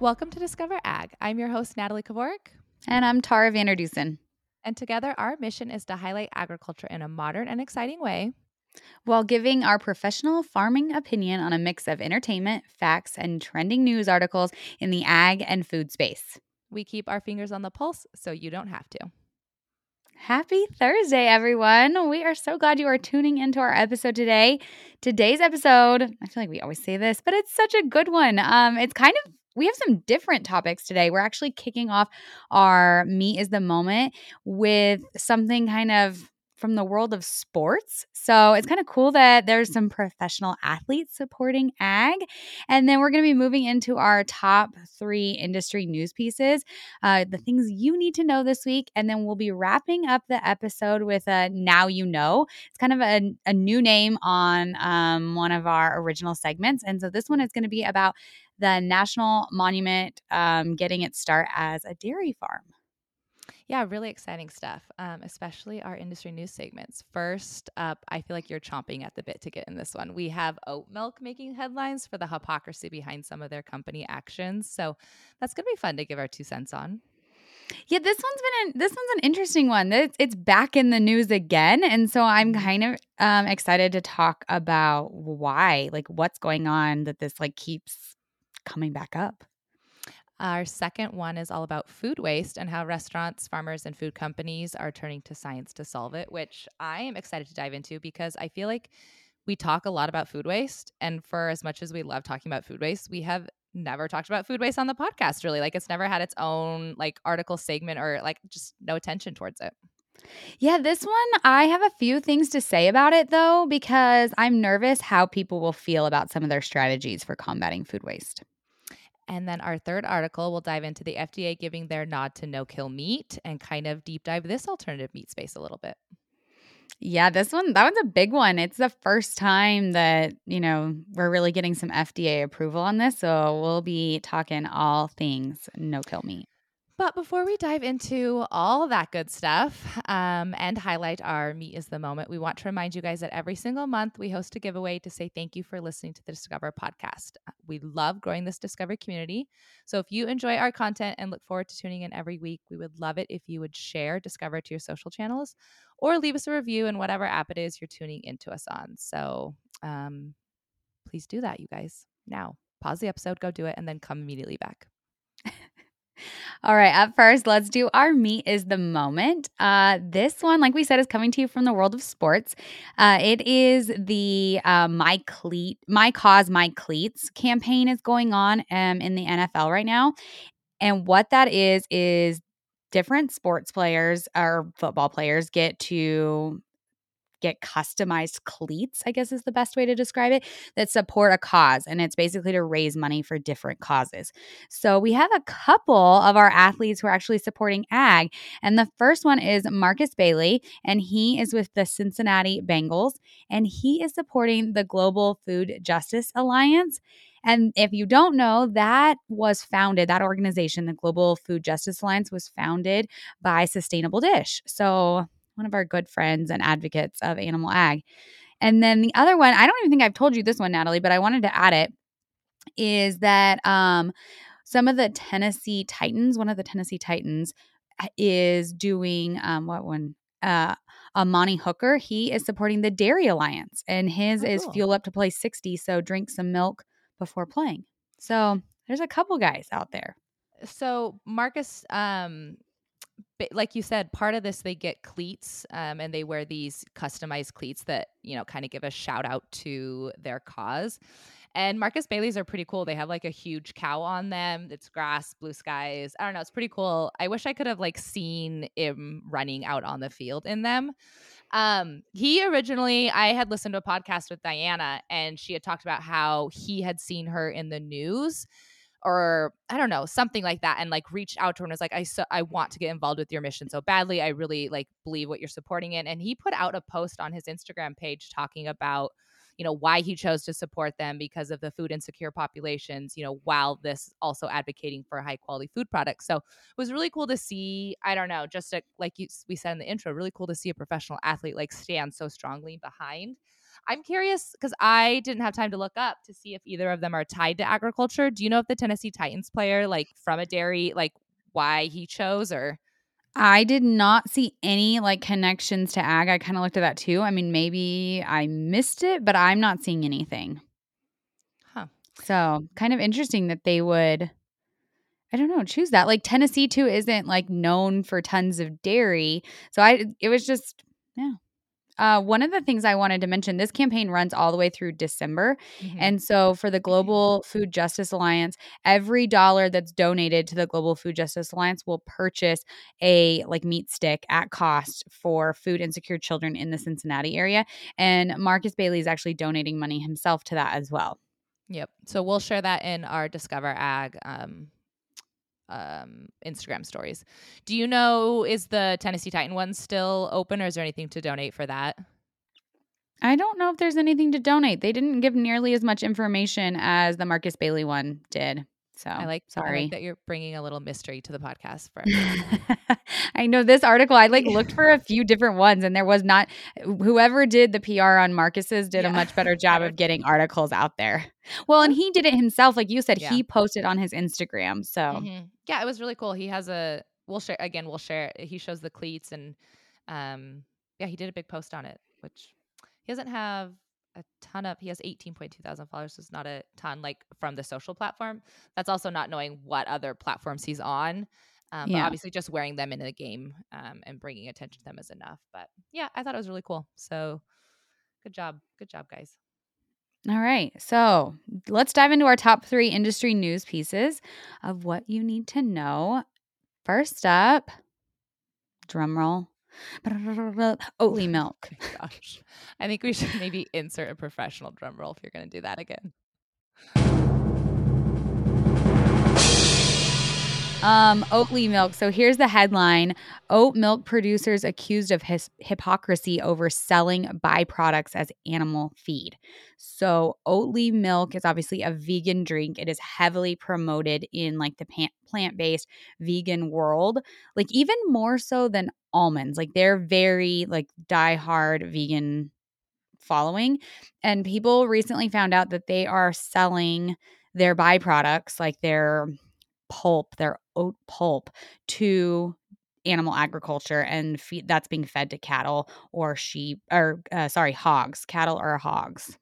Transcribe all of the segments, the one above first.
Welcome to Discover Ag. I'm your host, Natalie Kovarik. And I'm Tara Vander Dussen. And together, our mission is to highlight agriculture in a modern and exciting way while giving our professional farming opinion on a mix of entertainment, facts, and trending news articles in the ag and food space. We keep our fingers on the pulse so you don't have to. Happy Thursday, everyone. We are so glad you are tuning into our episode today. Today's episode, I feel like we always say this, but it's such a good one. Um, it's kind of we have some different topics today. We're actually kicking off our Meat is the Moment with something kind of from the world of sports. So it's kind of cool that there's some professional athletes supporting ag. And then we're going to be moving into our top three industry news pieces, uh, the things you need to know this week. And then we'll be wrapping up the episode with a Now You Know. It's kind of a, a new name on um, one of our original segments. And so this one is going to be about the National Monument um, getting its start as a dairy farm. Yeah, really exciting stuff, um, especially our industry news segments. First up, I feel like you're chomping at the bit to get in this one. We have oat milk making headlines for the hypocrisy behind some of their company actions. So that's going to be fun to give our two cents on. Yeah, this one's been an, this one's an interesting one. It's, it's back in the news again, and so I'm mm-hmm. kind of um, excited to talk about why, like, what's going on that this like keeps coming back up. Our second one is all about food waste and how restaurants, farmers, and food companies are turning to science to solve it, which I am excited to dive into because I feel like we talk a lot about food waste. And for as much as we love talking about food waste, we have never talked about food waste on the podcast, really. Like it's never had its own like article segment or like just no attention towards it. Yeah, this one, I have a few things to say about it though, because I'm nervous how people will feel about some of their strategies for combating food waste. And then our third article will dive into the FDA giving their nod to no kill meat and kind of deep dive this alternative meat space a little bit. Yeah, this one, that one's a big one. It's the first time that, you know, we're really getting some FDA approval on this. So we'll be talking all things no kill meat. But before we dive into all that good stuff um, and highlight our Meat is the Moment, we want to remind you guys that every single month we host a giveaway to say thank you for listening to the Discover podcast. We love growing this Discover community. So if you enjoy our content and look forward to tuning in every week, we would love it if you would share Discover to your social channels or leave us a review in whatever app it is you're tuning into us on. So um, please do that, you guys. Now, pause the episode, go do it, and then come immediately back. All right, up first, let's do our meat is the moment. Uh, this one, like we said, is coming to you from the world of sports. Uh, it is the uh, My Cleat, My Cause, My Cleats campaign is going on um, in the NFL right now. And what that is, is different sports players or football players get to get customized cleats, I guess is the best way to describe it, that support a cause. And it's basically to raise money for different causes. So we have a couple of our athletes who are actually supporting ag. And the first one is Markus Bailey, and he is with the Cincinnati Bengals, and he is supporting the Global Food Justice Alliance. And if you don't know, that was founded, that organization, the Global Food Justice Alliance, was founded by Sustainable Dish. So one of our good friends and advocates of animal ag. And then the other one, I don't even think I've told you this one, Natalie, but I wanted to add it, is that um, some of the Tennessee Titans, one of the Tennessee Titans uh, is doing um, what one? Uh, Amani Hooker, he is supporting the Dairy Alliance, and his oh, is cool. fuel up to play 60. So drink some milk before playing. So there's a couple guys out there. So Markus um, like you said, part of this they get cleats, um, and they wear these customized cleats that you know kind of give a shout out to their cause. And Markus Bailey's are pretty cool. They have like a huge cow on them. It's grass, blue skies. I don't know. It's pretty cool. I wish I could have like seen him running out on the field in them. Um, he originally, I had listened to a podcast with Diana, and she had talked about how he had seen her in the news or I don't know, something like that, and like reached out to her and was like, I so I want to get involved with your mission so badly. I really like believe what you're supporting in. And he put out a post on his Instagram page talking about, you know, why he chose to support them because of the food insecure populations, you know, while this also advocating for high quality food products. So it was really cool to see, I don't know, just a, like you, we said in the intro, really cool to see a professional athlete like stand so strongly behind I'm curious because I didn't have time to look up to see if either of them are tied to agriculture. Do you know if the Tennessee Titans player, like from a dairy, like why he chose or? I did not see any like connections to ag. I kind of looked at that too. I mean, maybe I missed it, but I'm not seeing anything. Huh. So, kind of interesting that they would I don't know, choose that. Like Tennessee too isn't like known for tons of dairy. So I it was just yeah. Uh, one of the things I wanted to mention this campaign runs all the way through December. Mm-hmm. And so, for the Global Food Justice Alliance, every dollar that's donated to the Global Food Justice Alliance will purchase a like meat stick at cost for food insecure children in the Cincinnati area. And Markus Bailey is actually donating money himself to that as well. Yep. So, we'll share that in our Discover Ag um, um, Instagram stories. Do you know is the Tennessee Titan one still open, or is there anything to donate for that? I don't know if there's anything to donate. They didn't give nearly as much information as the Markus Bailey one did. So I like sorry I like that you're bringing a little mystery to the podcast for. I know this article. I like looked for a few different ones, and there was not. Whoever did the PR on Markus's did yeah. a much better job of getting articles out there. Well, and he did it himself, like you said. Yeah. He posted on his Instagram. So mm-hmm. yeah, it was really cool. He has a. We'll share again. We'll share. He shows the cleats, and um, yeah, he did a big post on it, which he doesn't have a ton of he has 18.2 thousand followers so it's not a ton like from the social platform. That's also not knowing what other platforms he's on um, yeah. but obviously just wearing them in the game um, and bringing attention to them is enough but yeah i thought it was really cool. So good job good job guys. All right so let's dive into our top three industry news pieces of what you need to know. First up drum roll Oatly milk. Oh gosh. I think we should maybe insert a professional drum roll if you're going to do that again. Um, Oatly milk. So here's the headline Oat milk producers accused of his- hypocrisy over selling byproducts as animal feed. So, Oatly milk is obviously a vegan drink. It is heavily promoted in like the plant based vegan world, like even more so than almonds. Like they're very like die hard vegan following. And people recently found out that they are selling their byproducts, like their pulp, their oat pulp, to animal agriculture and feed, that's being fed to cattle or sheep or uh, sorry hogs cattle or hogs.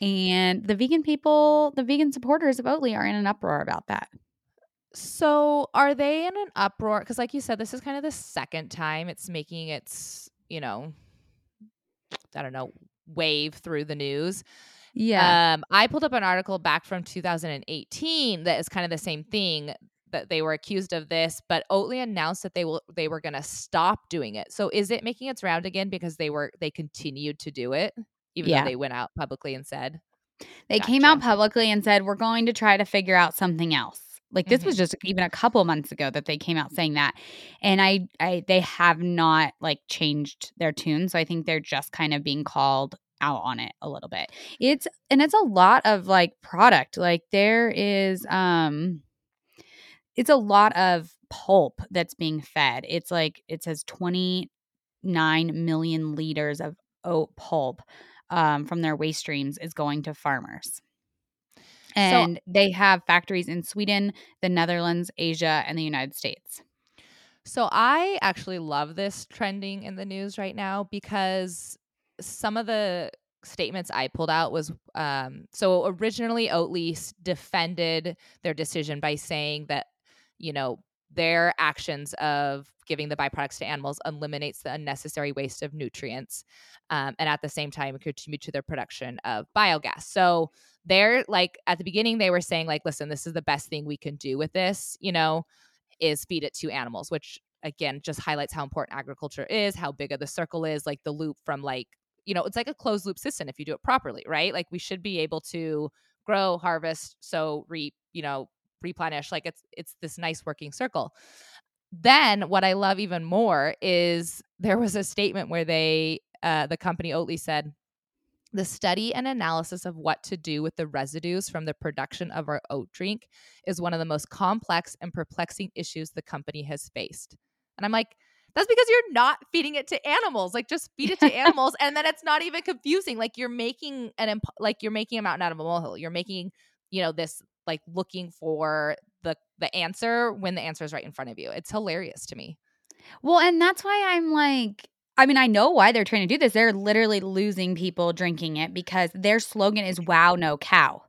And the vegan people the vegan supporters of oatly are in an uproar about that. So are they in an uproar because like you said this is kind of the second time it's making its you know i don't know wave through the news yeah. Um, I pulled up an article back from 2018 that is kind of the same thing that they were accused of this, but Oatly announced that they will they were going to stop doing it. So is it making its round again because they were they continued to do it even yeah. though they went out publicly and said they gotcha. came out publicly and said we're going to try to figure out something else. Like this mm-hmm. was just even a couple months ago that they came out saying that. And I I they have not like changed their tune, so I think they're just kind of being called out on it a little bit. It's and it's a lot of like product. Like there is um it's a lot of pulp that's being fed. It's like it says 29 million liters of oat pulp um, from their waste streams is going to farmers. And so, they have factories in Sweden, the Netherlands, Asia, and the United States. So I actually love this trending in the news right now because some of the statements I pulled out was um, so originally Oatly defended their decision by saying that you know their actions of giving the byproducts to animals eliminates the unnecessary waste of nutrients um, and at the same time contribute to their production of biogas. So they're like at the beginning they were saying like listen this is the best thing we can do with this you know is feed it to animals which again just highlights how important agriculture is how big of the circle is like the loop from like you know, it's like a closed loop system if you do it properly, right? Like we should be able to grow, harvest, so reap, you know, replenish. Like it's it's this nice working circle. Then what I love even more is there was a statement where they uh the company Oatly said the study and analysis of what to do with the residues from the production of our oat drink is one of the most complex and perplexing issues the company has faced. And I'm like, That's because you're not feeding it to animals. Like just feed it to animals and then it's not even confusing. Like you're making an imp- like you're making a mountain out of a molehill. You're making, you know, this like looking for the the answer when the answer is right in front of you. It's hilarious to me. Well, and that's why I'm like I mean, I know why they're trying to do this. They're literally losing people drinking it because their slogan is wow no cow.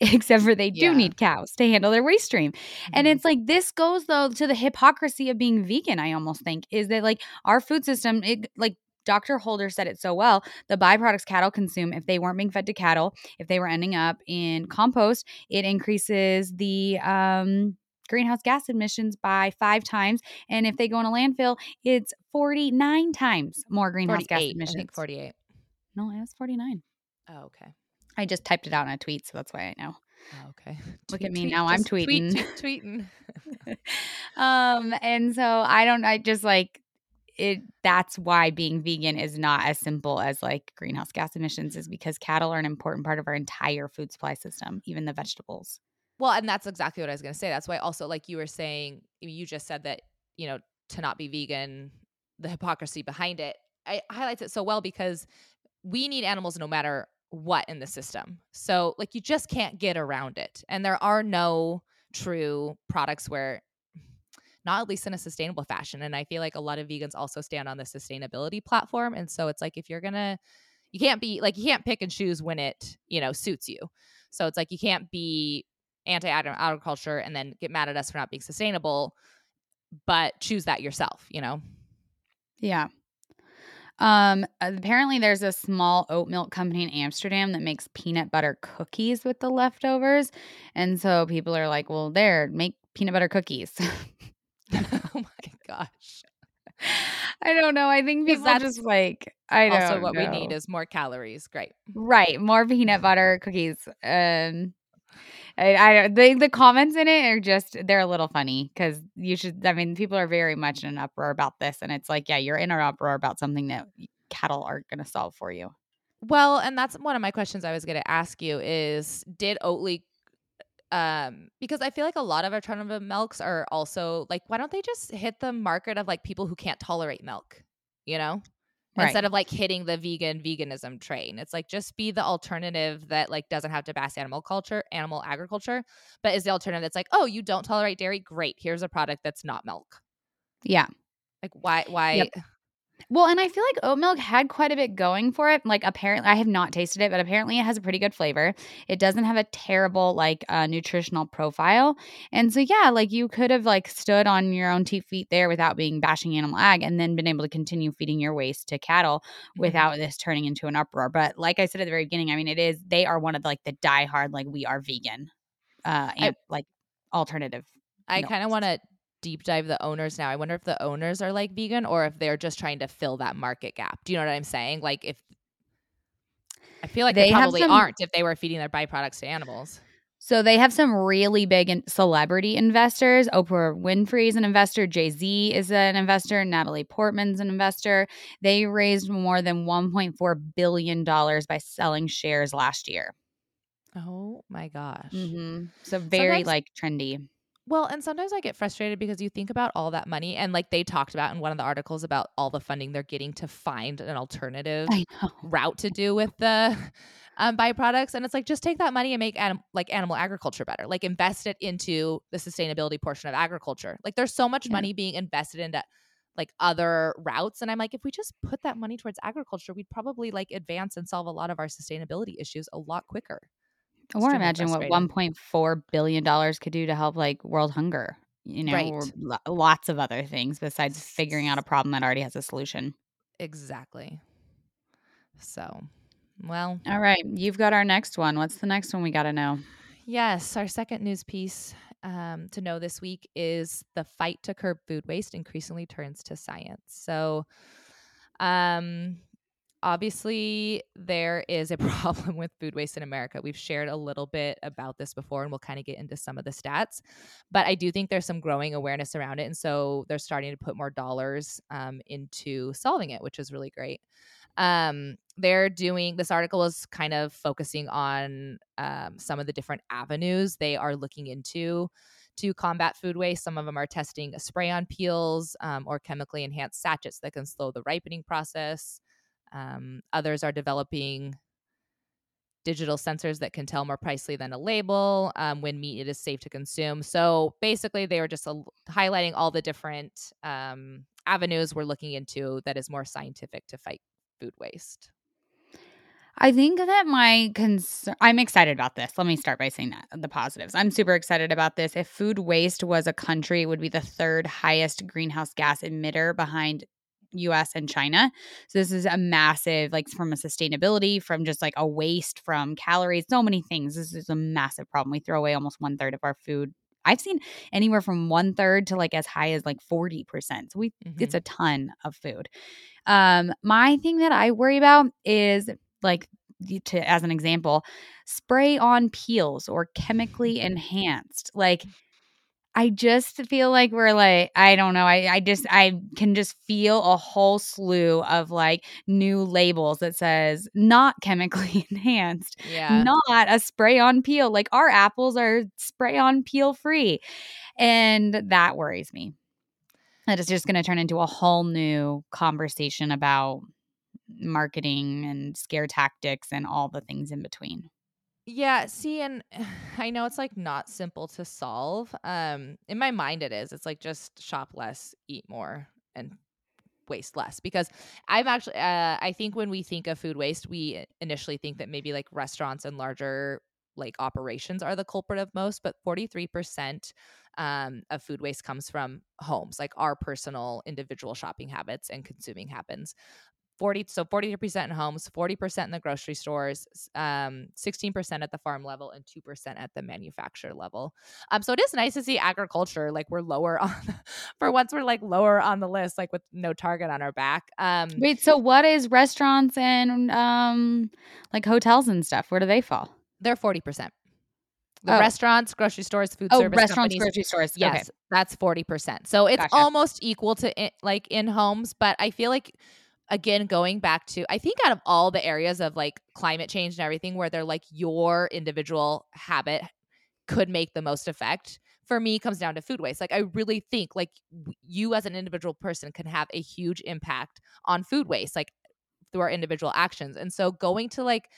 Except for they do Yeah. need cows to handle their waste stream. And Mhm. it's like this goes though to the hypocrisy of being vegan, I almost think, is that like our food system, it like Dr. Holder said it so well. The byproducts cattle consume, if they weren't being fed to cattle, if they were ending up in compost, it increases the um, greenhouse gas emissions by five times. And if they go in a landfill, it's 49 times more greenhouse gas 48. I emissions. think 48. No, it was 49. Oh, okay. I just typed it out in a tweet, so that's why I know. Oh, okay. Look at me, now I'm tweeting. tweet, tweeting. um and so i don't i just like it that's why being vegan is not as simple as like greenhouse gas emissions is because cattle are an important part of our entire food supply system even the vegetables Well, and that's exactly what I was going to say. That's why also like you were saying you just said that, you know, to not be vegan, the hypocrisy behind it. I highlights it so well because we need animals no matter what in the system. So like you just can't get around it. And there are no true products where not at least in a sustainable fashion. And I feel like a lot of vegans also stand on the sustainability platform. And so it's like if you're gonna you can't be like you can't pick and choose when it, you know, suits you. So it's like you can't be anti agriculture and then get mad at us for not being sustainable, but choose that yourself, you know? yeah um apparently there's a small oat milk company in amsterdam that makes peanut butter cookies with the leftovers and so people are like well there make peanut butter cookies oh my gosh. i don't know i think people that's just like i don't Also, what we need is more calories. Great. Right, more peanut butter cookies. Um, I, I the the comments in it are just they're a little funny because you should. I mean, people are very much in an uproar about this, and it's like, yeah, you're in an uproar about something that cattle aren't going to solve for you. Well, and that's one of my questions I was going to ask you is did Oatly um because I feel like a lot of alternative milks are also like why don't they just hit the market of like people who can't tolerate milk, you know? Right. Instead of like hitting the vegan veganism train. It's like just be the alternative that like doesn't have to bash animal culture, animal agriculture, but is the alternative that's like, "Oh, you don't tolerate dairy? Great. Here's a product that's not milk." Yeah. Like why why Yep. Well, and I feel like oat milk had quite a bit going for it. Like apparently, I have not tasted it, but apparently it has a pretty good flavor. It doesn't have a terrible like uh, nutritional profile, and so yeah, like you could have like stood on your own two feet there without being bashing animal ag, and then been able to continue feeding your waste to cattle without this turning into an uproar. But like I said at the very beginning, I mean, it is they are one of the, like the diehard like we are vegan, uh, and like alternative. I kind of want to deep dive the owners now. I wonder if the owners are like vegan or if they're just trying to fill that market gap. Do you know what I'm saying? Like if I feel like they, They probably some- aren't if they were feeding their byproducts to animals. So they have some really big in- celebrity investors. Oprah Winfrey is an investor. Jay Z is an investor. Natalie Portman's an investor. They raised more than 1.4 billion dollars by selling shares last year. Oh my gosh. Mm-hmm. So very Sometimes- like trendy. Well, and sometimes I get frustrated because you think about all that money and like they talked about in one of the articles about all the funding they're getting to find an alternative route to do with the um, byproducts. And it's like just take that money and make anim- like animal agriculture better. Like invest it into the sustainability portion of agriculture. Like there's so much Yeah. money being invested into like other routes. And i'm like if we just put that money towards agriculture we'd probably like advance and solve a lot of our sustainability issues a lot quicker Or Extremely imagine what 1.4 billion dollars could do to help like world hunger. You know, Right. lots of other things besides figuring out a problem that already has a solution. exactly so well All right, you've got our next one. What's the next one we got to know? Yes, our second news piece um, to know this week is the fight to curb food waste increasingly turns to science. So, um, obviously, there is a problem with food waste in America. We've shared a little bit about this before, and we'll kind of get into some of the stats. But I do think there's some growing awareness around it, and so they're starting to put more dollars um, into solving it, which is really great um they're doing this article is kind of focusing on um, some of the different avenues they are looking into to combat food waste. Some of them are testing spray on peels um, or chemically enhanced sachets that can slow the ripening process. Um, others are developing digital sensors that can tell more precisely than a label um, when meat is safe to consume. So basically, they were just uh, highlighting all the different um, avenues we're looking into that is more scientific to fight food waste. I think that my concern, I'm excited about this. Let me start by saying that the positives. I'm super excited about this. If food waste was a country, it would be the third highest greenhouse gas emitter behind US and China. So this is a massive, like from a sustainability, from just like a waste, from calories, so many things. This is a massive problem. We throw away almost one third of our food. I've seen anywhere from one third to like as high as like 40%. So we mm-hmm. it's a ton of food. Um, my thing that I worry about is like to as an example, spray on peels or chemically enhanced. Like I just feel like we're like, I don't know. I, I just, I can just feel a whole slew of like new labels that says not chemically enhanced, yeah. not a spray on peel. Like our apples are spray on peel free. And that worries me. That is just going to turn into a whole new conversation about marketing and scare tactics and all the things in between. Yeah, see, and I know it's like not simple to solve. Um, in my mind, it is. It's like just shop less, eat more, and waste less. Because I'm actually, uh, I think when we think of food waste, we initially think that maybe like restaurants and larger like operations are the culprit of most, but 43% um, of food waste comes from homes, like our personal individual shopping habits and consuming habits. 40 so 43% in homes 40% in the grocery stores um, 16% at the farm level and 2% at the manufacturer level um, so it is nice to see agriculture like we're lower on for once we're like lower on the list like with no target on our back um, wait so what is restaurants and um, like hotels and stuff where do they fall they're 40% the oh. restaurants, grocery stores, food oh, service restaurants, companies. grocery stores. Yes, okay. that's forty percent. So it's gotcha. almost equal to in, like in homes, but I feel like again going back to i think out of all the areas of like climate change and everything where they're like your individual habit could make the most effect for me comes down to food waste. Like i really think like you as an individual person can have a huge impact on food waste like through our individual actions. And so going to like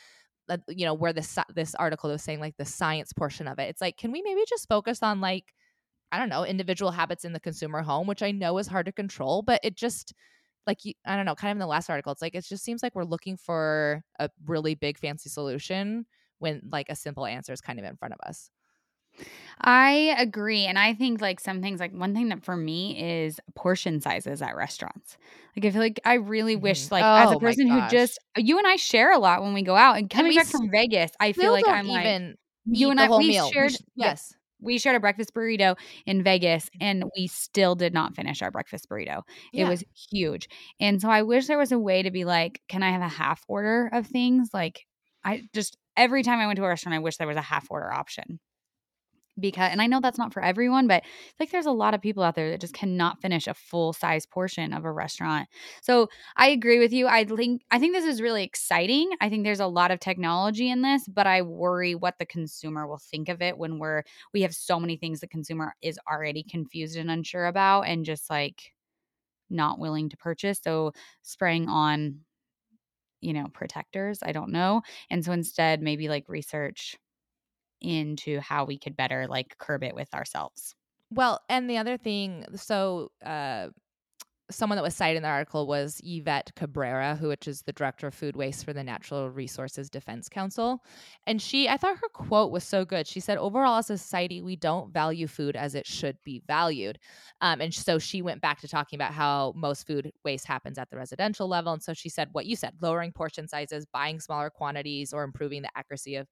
uh, you know where this this article was saying like the science portion of it it's like can we maybe just focus on like i don't know individual habits in the consumer home which i know is hard to control but it just like you, I don't know, kind of in the last article, it's like it just seems like we're looking for a really big fancy solution when like a simple answer is kind of in front of us. I agree. And I think like some things, like one thing that for me is portion sizes at restaurants. Like I feel like I really mm-hmm. wish, like, oh, as a oh person who just, you and I share a lot when we go out and coming and back from Vegas, I feel like I'm like, you and I, we meal. shared, we sh- yes we shared a breakfast burrito in Vegas mm. and we still did not finish our breakfast burrito. Yeah. It was huge. And so I wish there was a way to be like, can I have a half order of things? Like I just every time I went to a restaurant, I wish there was a half order option because and I know that's not for everyone, but like there's a lot of people out there that just cannot finish a full size portion of a restaurant. So I agree with you. I think I think this is really exciting. I think there's a lot of technology in this, but I worry what the consumer will think of it when we're we have so many things the consumer is already confused and unsure about and just like not willing to purchase. So spraying on you know protectors, I don't know. And so instead maybe like research into how we could better like curb it with ourselves. Well, and the other thing, so uh, someone that was cited in the article was Yvette Cabrera, who which is the director of food waste for the Natural Resources Defense Council. And she I thought her quote was so good. She said, overall as a society, we don't value food as it should be valued. Um, and so she went back to talking about how most food waste happens at the residential level. And so she said what you said, lowering portion sizes, buying smaller quantities, or improving the accuracy of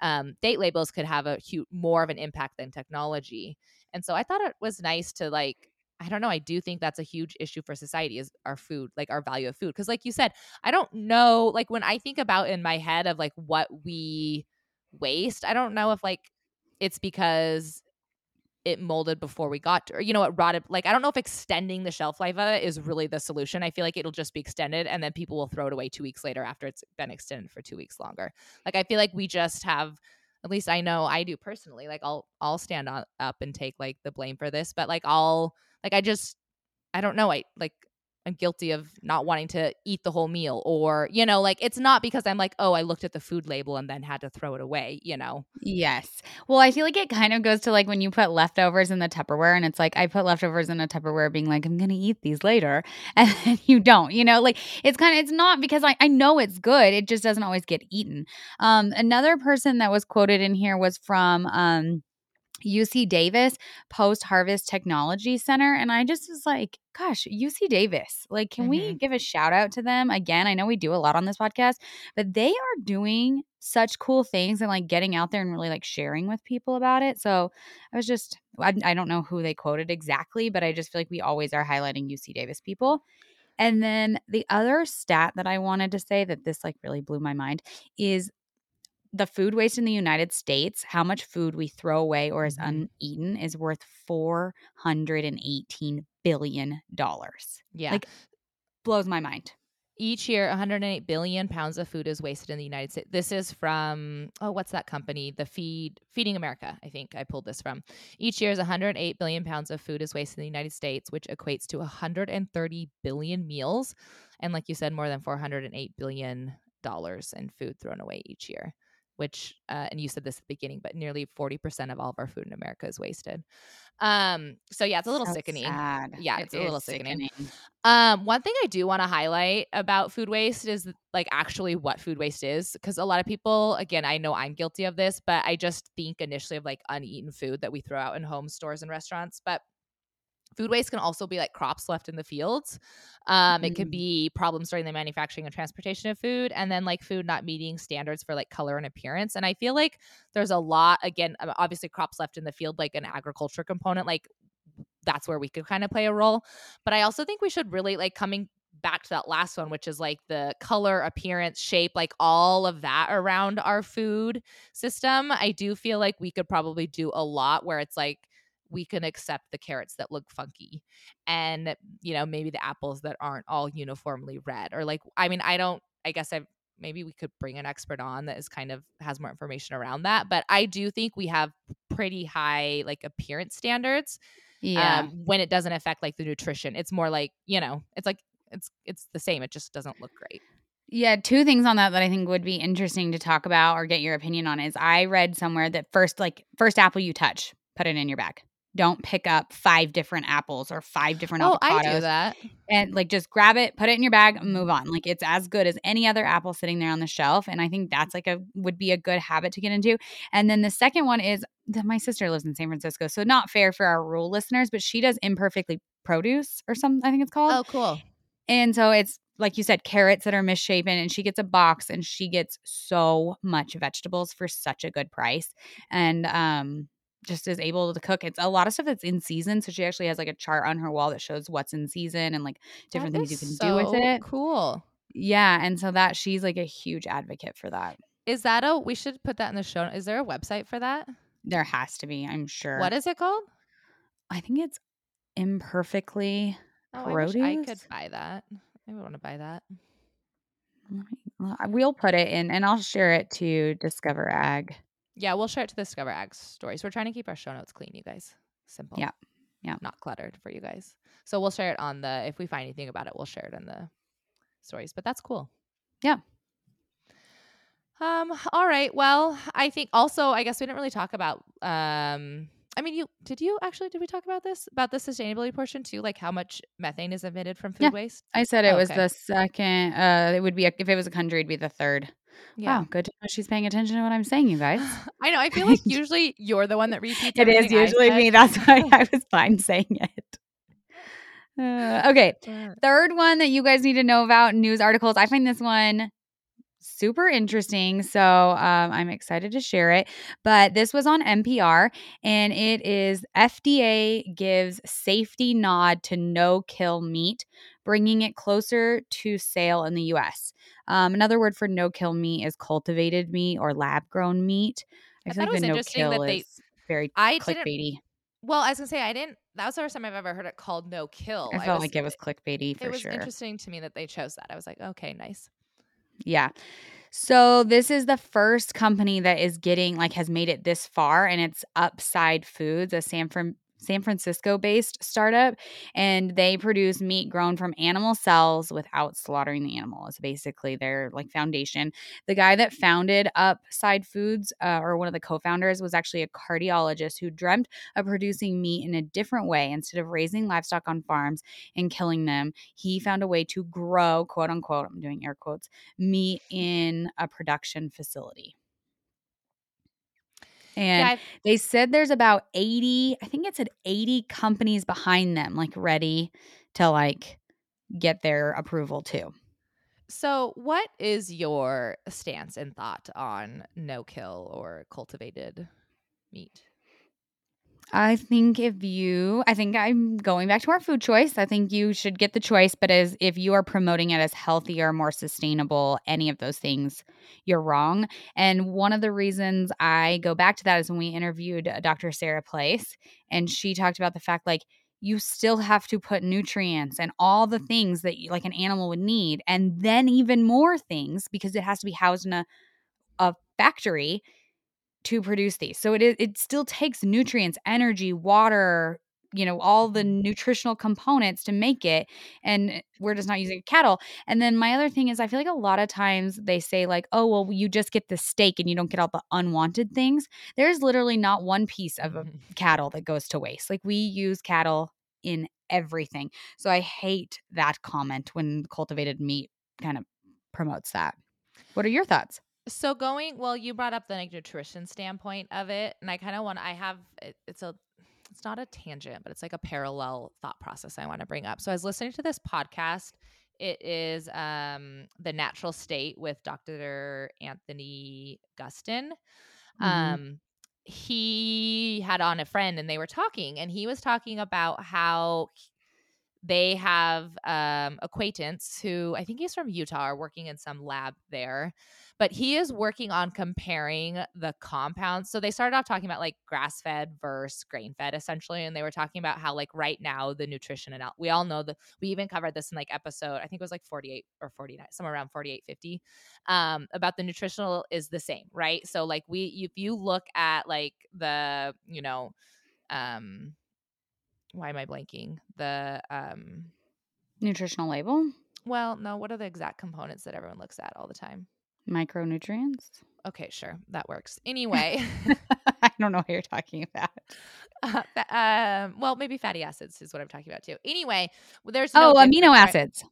um, date labels could have a huge more of an impact than technology. And so I thought it was nice to like I don't know. I do think that's a huge issue for society is our food, like our value of food. Cause like you said, I don't know, like when I think about in my head of like what we waste, I don't know if like it's because it molded before we got to, or you know, it rotted. Like, I don't know if extending the shelf life of it is really the solution. I feel like it'll just be extended and then people will throw it away two weeks later after it's been extended for two weeks longer. Like, I feel like we just have at least I know I do personally. Like I'll I'll stand on, up and take like the blame for this, but like I'll like I just I don't know. I like I'm guilty of not wanting to eat the whole meal or, you know, like it's not because I'm like, oh, I looked at the food label and then had to throw it away, you know. Yes. Well, I feel like it kind of goes to like when you put leftovers in the Tupperware and it's like I put leftovers in a Tupperware being like I'm going to eat these later and then you don't, you know? Like it's kind of it's not because I I know it's good, it just doesn't always get eaten. Um another person that was quoted in here was from um UC Davis Post Harvest Technology Center. And I just was like, gosh, UC Davis, like, can mm-hmm. we give a shout out to them? Again, I know we do a lot on this podcast, but they are doing such cool things and like getting out there and really like sharing with people about it. So I was just, I, I don't know who they quoted exactly, but I just feel like we always are highlighting UC Davis people. And then the other stat that I wanted to say that this like really blew my mind is the food waste in the United States, how much food we throw away or is mm-hmm. uneaten is worth $418 billion. Yeah. Like blows my mind. Each year, 108 billion pounds of food is wasted in the United States. This is from oh, what's that company? The Feed Feeding America. I think I pulled this from. Each year, is 108 billion pounds of food is wasted in the United States, which equates to 130 billion meals, and like you said, more than 408 billion dollars in food thrown away each year which uh, and you said this at the beginning but nearly 40% of all of our food in america is wasted um so yeah it's a little sickening sad. yeah it's it a little sickening. sickening um one thing i do want to highlight about food waste is like actually what food waste is because a lot of people again i know i'm guilty of this but i just think initially of like uneaten food that we throw out in home stores and restaurants but Food waste can also be like crops left in the fields. Um, mm. It could mm. be problems during the manufacturing and transportation of food, and then like food not meeting standards for like color and appearance. And I feel like there's a lot, again, obviously crops left in the field, like an agriculture component, like that's where we could kind of play a role. But I also think we should really like coming back to that last one, which is like the color, appearance, shape, like all of that around our food system. I do feel like we could probably do a lot where it's like, we can accept the carrots that look funky and you know maybe the apples that aren't all uniformly red or like i mean i don't i guess i maybe we could bring an expert on that is kind of has more information around that but i do think we have pretty high like appearance standards yeah. um, when it doesn't affect like the nutrition. It's more like you know it's like it's it's the same it just doesn't look great. Yeah, two things on that that I think would be interesting to talk about or get your opinion on is I read somewhere that first like first apple you touch, put it in your bag don't pick up five different apples or five different oh, avocados. I do that. And like just grab it, put it in your bag, and move on. Like it's as good as any other apple sitting there on the shelf. And I think that's like a would be a good habit to get into. And then the second one is that my sister lives in San Francisco. So not fair for our rural listeners, but she does imperfectly produce or something, I think it's called. Oh, cool. And so it's like you said, carrots that are misshapen, and she gets a box and she gets so much vegetables for such a good price. And um just is able to cook. It's a lot of stuff that's in season. So she actually has like a chart on her wall that shows what's in season and like different that things you can so do with it. Cool. Yeah. And so that she's like a huge advocate for that. Is that a we should put that in the show? Is there a website for that? There has to be, I'm sure. What is it called? I think it's imperfectly oh, produce. I, I could buy that. I would want to buy that. We'll put it in and I'll share it to Discover Ag. Yeah, we'll share it to the Discover Ag stories. We're trying to keep our show notes clean, you guys. Simple. Yeah. Yeah. Not cluttered for you guys. So we'll share it on the if we find anything about it, we'll share it in the stories. But that's cool. Yeah. Um, all right. Well, I think also I guess we didn't really talk about um I mean, you did you actually did we talk about this about the sustainability portion too? Like how much methane is emitted from food yeah, waste? I said it oh, was okay. the second. Uh, it would be a, if it was a country, it'd be the third. Yeah. Wow, good to know she's paying attention to what I'm saying, you guys. I know. I feel like usually you're the one that repeats. it is usually me. That's why I was fine saying it. Uh, okay, third one that you guys need to know about news articles. I find this one super interesting. So um, I'm excited to share it. But this was on NPR, and it is FDA gives safety nod to no kill meat, bringing it closer to sale in the US. Um, another word for no kill meat is cultivated meat or lab grown meat. I, I feel like the no kill is very I clickbaity. Well, I was gonna say I didn't. That was the first time I've ever heard it called no kill. I felt I was, like it was clickbaity for it was sure. Interesting to me that they chose that. I was like, okay, nice. Yeah. So this is the first company that is getting like has made it this far and it's Upside Foods, a San San Francisco based startup, and they produce meat grown from animal cells without slaughtering the animal. It's basically their like foundation. The guy that founded Upside Foods, uh, or one of the co founders, was actually a cardiologist who dreamt of producing meat in a different way. Instead of raising livestock on farms and killing them, he found a way to grow, quote unquote, I'm doing air quotes, meat in a production facility. And Yeah, they said there's about 80, I think it said 80 companies behind them, like ready to like get their approval too. So, what is your stance and thought on no kill or cultivated meat? I think if you, I think I'm going back to our food choice. I think you should get the choice, but as if you are promoting it as healthier, more sustainable, any of those things, you're wrong. And one of the reasons I go back to that is when we interviewed uh, Dr. Sarah Place, and she talked about the fact like you still have to put nutrients and all the things that you, like an animal would need, and then even more things because it has to be housed in a a factory to produce these. So it is it still takes nutrients, energy, water, you know, all the Mhm. nutritional components to make it and eh, we're just not using cattle. And then my other thing is I feel like a lot of times they say like, "Oh, well, you just get the steak and you don't get all the unwanted things." There's literally not one piece of a cattle that goes to waste. Like we use cattle in everything. So I hate that comment when cultivated meat kind of promotes that. What are your thoughts? So going well, you brought up the like, nutrition standpoint of it, and I kind of want I have it, it's a it's not a tangent, but it's like a parallel thought process I want to bring up. So I was listening to this podcast. It is um the natural state with Dr. Anthony Gustin. Mhm. Um he had on a friend and they were talking and he was talking about how they have um acquaintance who I think he's from Utah or working in some lab there. But he is working on comparing the compounds. So they started off talking about like grass fed versus grain fed essentially. And they were talking about how like right now the nutrition and we all know that we even covered this in like episode, I think it was like 48 or 49, somewhere around 48, 50, um, about the nutritional is the same, right? So like we if you look at like the, you know, um why am I blanking? The um Nutritional label? well, no, what are the exact components that everyone looks at all the time? Micronutrients? Okay, sure. That works. Anyway, I don't know what you're talking about. uh, fa- um, well, maybe fatty acids is what I'm talking about too. Anyway, there's no Oh, amino acids.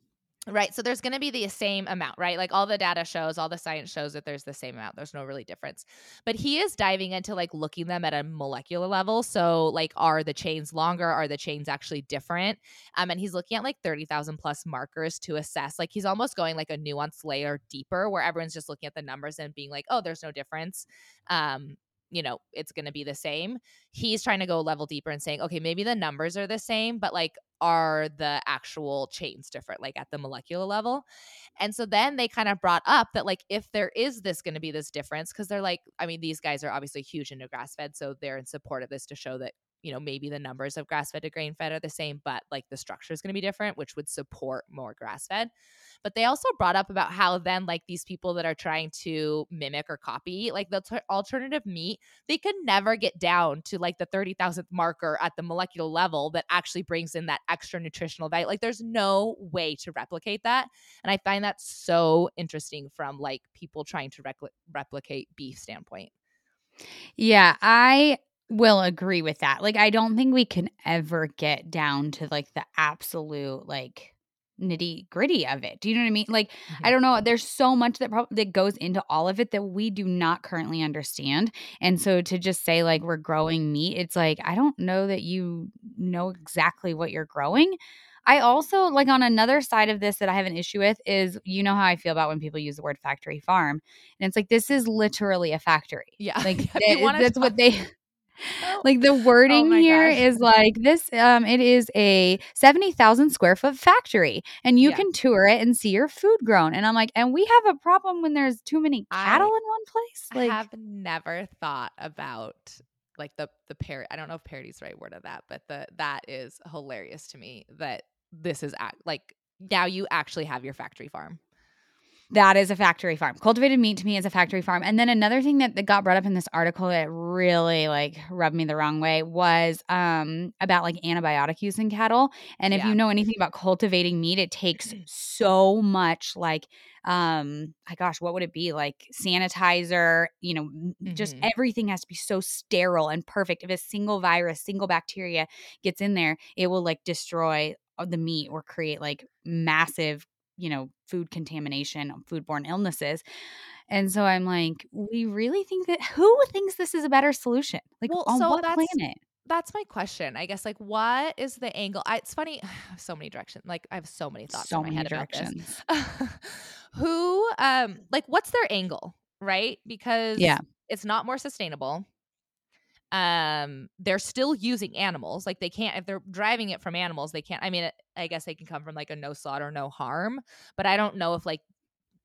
Right. So there's going to be the same amount, right? Like all the data shows, all the science shows that there's the same amount. There's no really difference. But he is diving into like looking them at a molecular level. So like are the chains longer? Are the chains actually different? Um and he's looking at like 30,000 plus markers to assess. Like he's almost going like a nuanced layer deeper where everyone's just looking at the numbers and being like, "Oh, there's no difference." Um you know, it's going to be the same. He's trying to go level deeper and saying, okay, maybe the numbers are the same, but like are the actual chains different, like at the molecular level. And so then they kind of brought up that, like, if there is this going to be this difference, because they're like, I mean, these guys are obviously huge into grass fed. So they're in support of this to show that, you know, maybe the numbers of grass fed to grain fed are the same, but like the structure is going to be different, which would support more grass fed. But they also brought up about how then, like, these people that are trying to mimic or copy, like the t- alternative meat, they could never get down to like the 30,000th marker at the molecular level that actually brings in that extra nutritional value. Like there's no way to replicate that. And I find that so interesting from like people trying to repli- replicate beef standpoint. Yeah, I will agree with that. Like, I don't think we can ever get down to like the absolute like nitty gritty of it. Do you know what I mean? Like, I Mhm. don't know. There's so much that that goes into all of it that we do not currently understand. And so to just say like we're growing meat, it's like I don't know that you know exactly what you're growing. I also like on another side of this that I have an issue with is you know how I feel about when people use the word factory farm. And it's like this is literally a factory. Yeah. Like that's talk- what they Oh, like the wording my here gosh. is like this um it is a 70,000 square foot factory and you Yeah. can tour it and see your food grown and I'm like and we have a problem when there's too many I- cattle in one place I have never thought about like the the parody. I don't know if parody is the right word of that, but the that is hilarious to me that this is act like now you actually have your factory farm. That is a factory farm. Cultivated meat to me is a factory farm. And then another thing that, that got brought up in this article that really like rubbed me the wrong way was um about like antibiotic use in cattle. And if Yeah. you know anything about cultivating meat, it takes so much like um my gosh, what would it be? Like sanitizer, you know, m- just everything has to be so sterile and perfect. If a single virus, single bacteria gets in there, it will like destroy uh, the meat or create like massive you know, food contamination, foodborne illnesses. And so I'm like, we really think that who thinks this is a better solution? Like Well, on so what that's planet? that's my question. I guess like what is the angle? I, it's funny, so many directions. Like I have so many thoughts So in my many head about this. directions. Who um like what's their angle, right? Because Yeah. it's not more sustainable. Um they're still using animals. Like they can't if they're driving it from animals, they can't I mean, I guess they can come from like a no slaughter no harm, but I don't know if like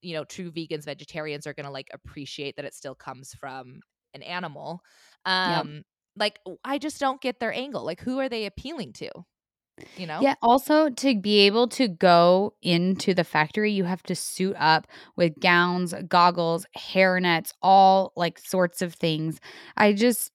you know true vegans vegetarians are going to like appreciate that it still comes from an animal um like i just don't get their angle like who are they appealing to you know Yeah. Also, to be able to go into the factory, you have to suit up with gowns, goggles, hairnets, all like sorts of things. I just,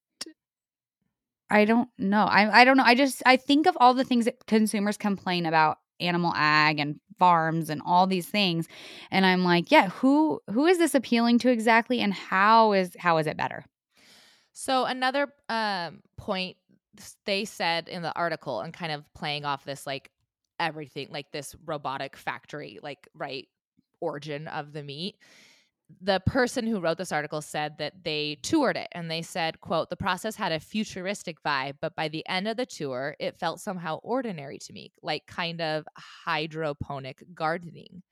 I don't know. I, I don't know. I just, I think of all the things that consumers complain about animal ag and farms and all these things and i'm like yeah who who is this appealing to exactly and how is how is it better so another um point they said in the article and kind of playing off this like everything like this robotic factory like right origin of the meat the person who wrote this article said that they toured it and they said quote the process had a futuristic vibe but by the end of the tour it felt somehow ordinary to me like kind of hydroponic gardening.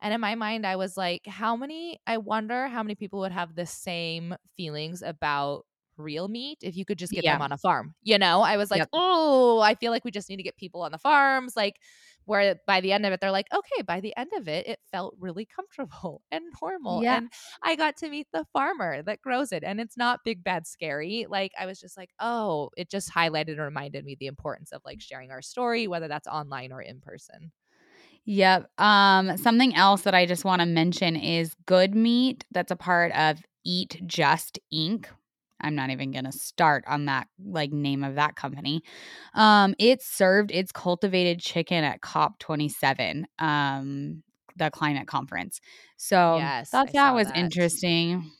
And in my mind i was like how many i wonder how many people would have the same feelings about real meat if you could just get yeah. them on a farm you know? I was like Yep. oh i feel like we just need to get people on the farms like where by the end of it they're like okay by the end of it it felt really comfortable and normal Yeah. and i got to meet the farmer that grows it and it's not big bad scary like i was just like oh it just highlighted and reminded me the importance of like sharing our story whether that's online or in person Yep. Um, something else that I just want to mention is Good Meat. That's a part of Eat Just Inc. I'm not even gonna start on that like name of that company. Um, it served its cultivated chicken at COP27, um, the climate conference. So Yes, thought I that was that. interesting.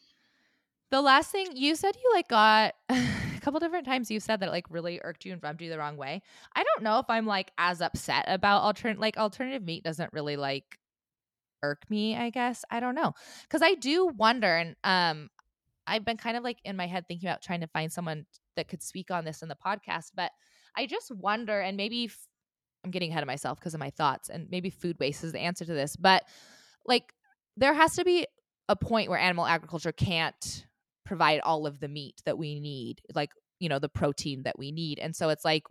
The last thing you said you like got a couple different times you said that it like really irked you and rubbed you the wrong way. I don't know if I'm like as upset about alternate like alternative meat doesn't really like irk me, I guess. I don't know. Cuz I do wonder and um I've been kind of like in my head thinking about trying to find someone that could speak on this in the podcast, but I just wonder and maybe f- I'm getting ahead of myself because of my thoughts and maybe food waste is the answer to this, but like there has to be a point where animal agriculture can't provide all of the meat that we need, like, you know, the protein that we need. And so it's like,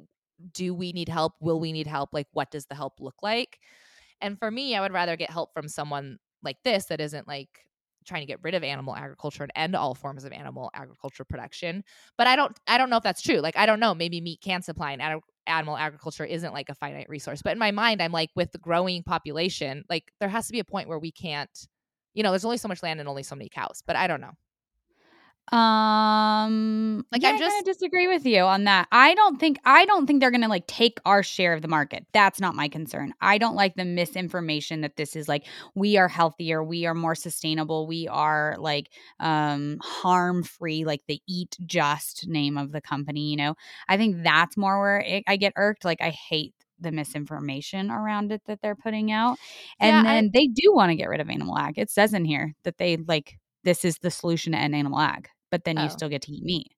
do we need help? Will we need help? Like, what does the help look like? And for me, I would rather get help from someone like this that isn't like trying to get rid of animal agriculture and end all forms of animal agriculture production. But I don't I don't know if that's true. Like I don't know, maybe meat can supply and animal agriculture isn't like a finite resource. But in my mind, I'm like with the growing population, like there has to be a point where we can't you know, there's only so much land and only so many cows. But I don't know. Um, Like, yeah, I'm I just- disagree with you on that. I don't think I don't think they're gonna like take our share of the market. That's not my concern. I don't like the misinformation that this is like we are healthier, we are more sustainable, we are like um harm free, like the Eat Just name of the company. You know, I think that's more where it, I get irked. Like, I hate the misinformation around it that they're putting out, and Yeah, I- then they do want to get rid of animal ag. It says in here that they like this is the solution to end animal ag, but then you Oh. still get to eat meat.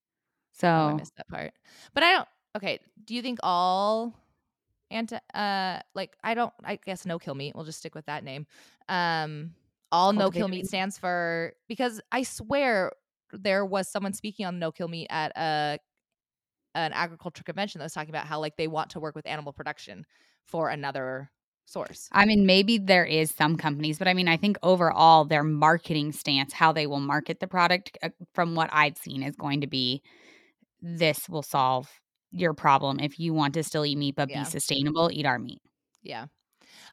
Oh, I missed that part. But I don't okay, do you think all anti uh like I don't I guess no kill meat, we'll just stick with that name. Um all no kill meat meat? stands for because I swear there was someone speaking on no kill meat at a an agriculture convention that was talking about how like they want to work with animal production for another source. I mean, maybe there is some companies, but I mean, I think overall their marketing stance, how they will market the product, uh, from what I've seen, is going to be this will solve your problem if you want to still eat meat but Yeah. be sustainable. Eat our meat. Yeah.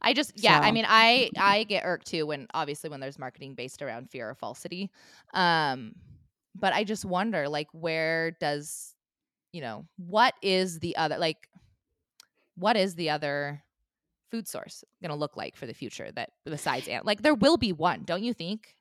I just yeah, I mean I I get irked too when obviously when there's marketing based around fear or falsity. Um but I just wonder like where does you know, what is the other like what is the other food source going to look like for the future that besides ant like there will be one, don't you think?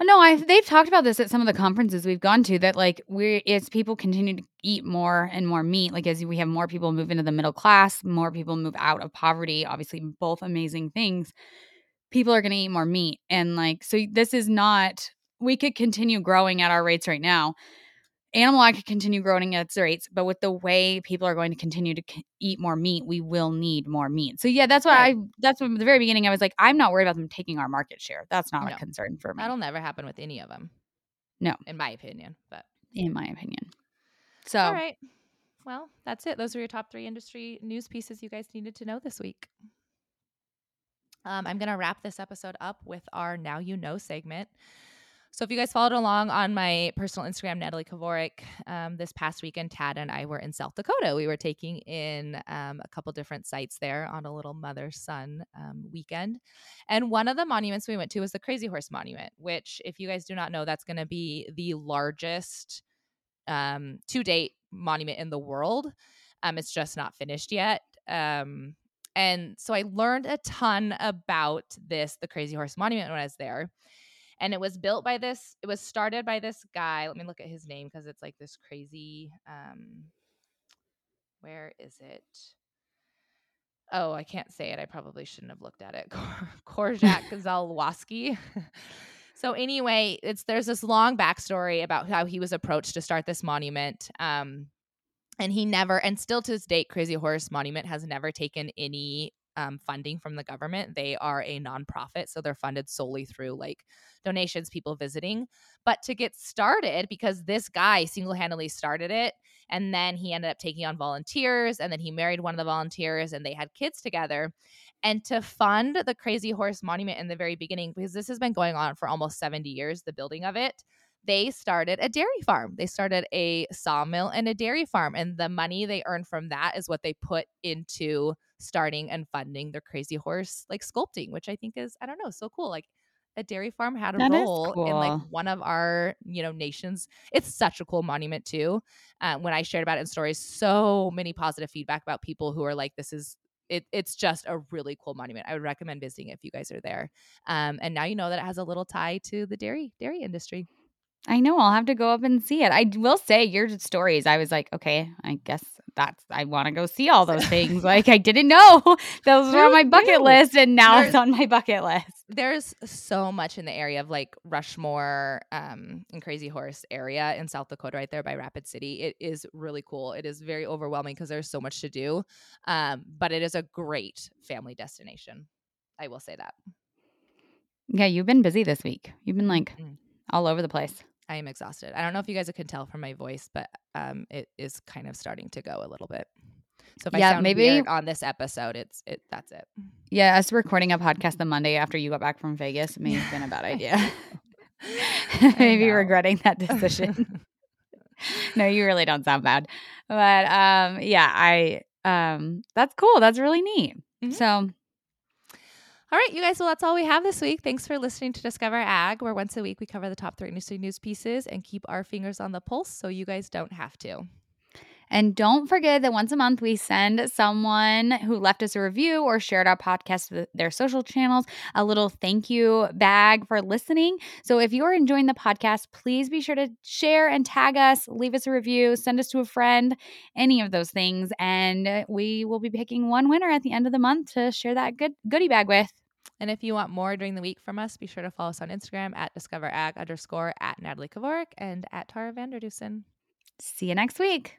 Uh, no, I they've talked about this at some of the conferences we've gone to that like we as people continue to eat more and more meat, like as we have more people move into the middle class, more people move out of poverty, obviously both amazing things. People are going to eat more meat and like so this is not we could continue growing at our rates right now. Animal I could continue growing at its rates, but with the way people are going to continue to c- eat more meat, we will need more meat. So yeah, that's why Right. I that's from the very beginning I was like I'm not worried about them taking our market share. That's not No. a concern for me. That'll never happen with any of them. No. In my opinion, but in my opinion. So, All right. Well, that's it. Those are your top three industry news pieces you guys needed to know this week. Um, I'm going to wrap this episode up with our Now You Know segment. So, if you guys followed along on my personal Instagram, Natalie Kovarik, um, this past weekend, Tad and I were in South Dakota. We were taking in um, a couple different sites there on a little mother son um, weekend. And one of the monuments we went to was the Crazy Horse Monument, which, if you guys do not know, that's going to be the largest um, to date monument in the world. Um, it's just not finished yet. Um, and so I learned a ton about this, the Crazy Horse Monument, when I was there. And it was built by this, it was started by this guy. Let me look at his name because it's like this crazy. Um, where is it? Oh, I can't say it. I probably shouldn't have looked at it. Korjak Zalwaski. so anyway, it's there's this long backstory about how he was approached to start this monument. Um, and he never, and still to this date, Crazy Horse Monument has never taken any um, funding from the government. They are a nonprofit, so they're funded solely through like donations, people visiting. But to get started, because this guy single handedly started it, and then he ended up taking on volunteers, and then he married one of the volunteers, and they had kids together. And to fund the Crazy Horse Monument in the very beginning, because this has been going on for almost 70 years, the building of it, they started a dairy farm. They started a sawmill and a dairy farm. And the money they earned from that is what they put into starting and funding their Crazy Horse like sculpting, which I think is, I don't know, so cool. Like a dairy farm had a That role in like one of our, you know, nations. It's such a cool monument too. Uh, when I shared about it in stories, so many positive feedback about people who are like, this is it, it's just a really cool monument. I would recommend visiting it if you guys are there. Um, and now you know that it has a little tie to the dairy dairy industry. I know I'll have to go up and see it. I will say your stories. I was like, okay, I guess that's I want to go see all those things. like I didn't know those were on my bucket list, and now There's- it's on my bucket list. There's so much in the area of like Rushmore um, and Crazy Horse area in South Dakota, right there by Rapid City. It is really cool. It is very overwhelming because there's so much to do, um, but it is a great family destination. I will say that. Yeah, you've been busy this week. You've been like Mm. all over the place. I am exhausted. I don't know if you guys can tell from my voice, but um, it is kind of starting to go a little bit. So if I Yeah, sound maybe- weird on this episode, it's it. That's it. Yeah, us recording a podcast the Monday after you got back from Vegas may have been a bad idea. Maybe regretting that decision. no, you really don't sound bad. But um yeah, I um that's cool. That's really neat. Mhm. So All right, you guys. Well, that's all we have this week. Thanks for listening to Discover Ag, where once a week we cover the top three industry news pieces and keep our fingers on the pulse so you guys don't have to. And don't forget that once a month we send someone who left us a review or shared our podcast with their social channels a little thank you bag for listening. So if you're enjoying the podcast, please be sure to share and tag us, leave us a review, send us to a friend, any of those things. And we will be picking one winner at the end of the month to share that good goodie bag with. And if you want more during the week from us, be sure to follow us on Instagram at discoverag underscore at Natalie Kovarik and at Tara Vander Dussen. See you next week.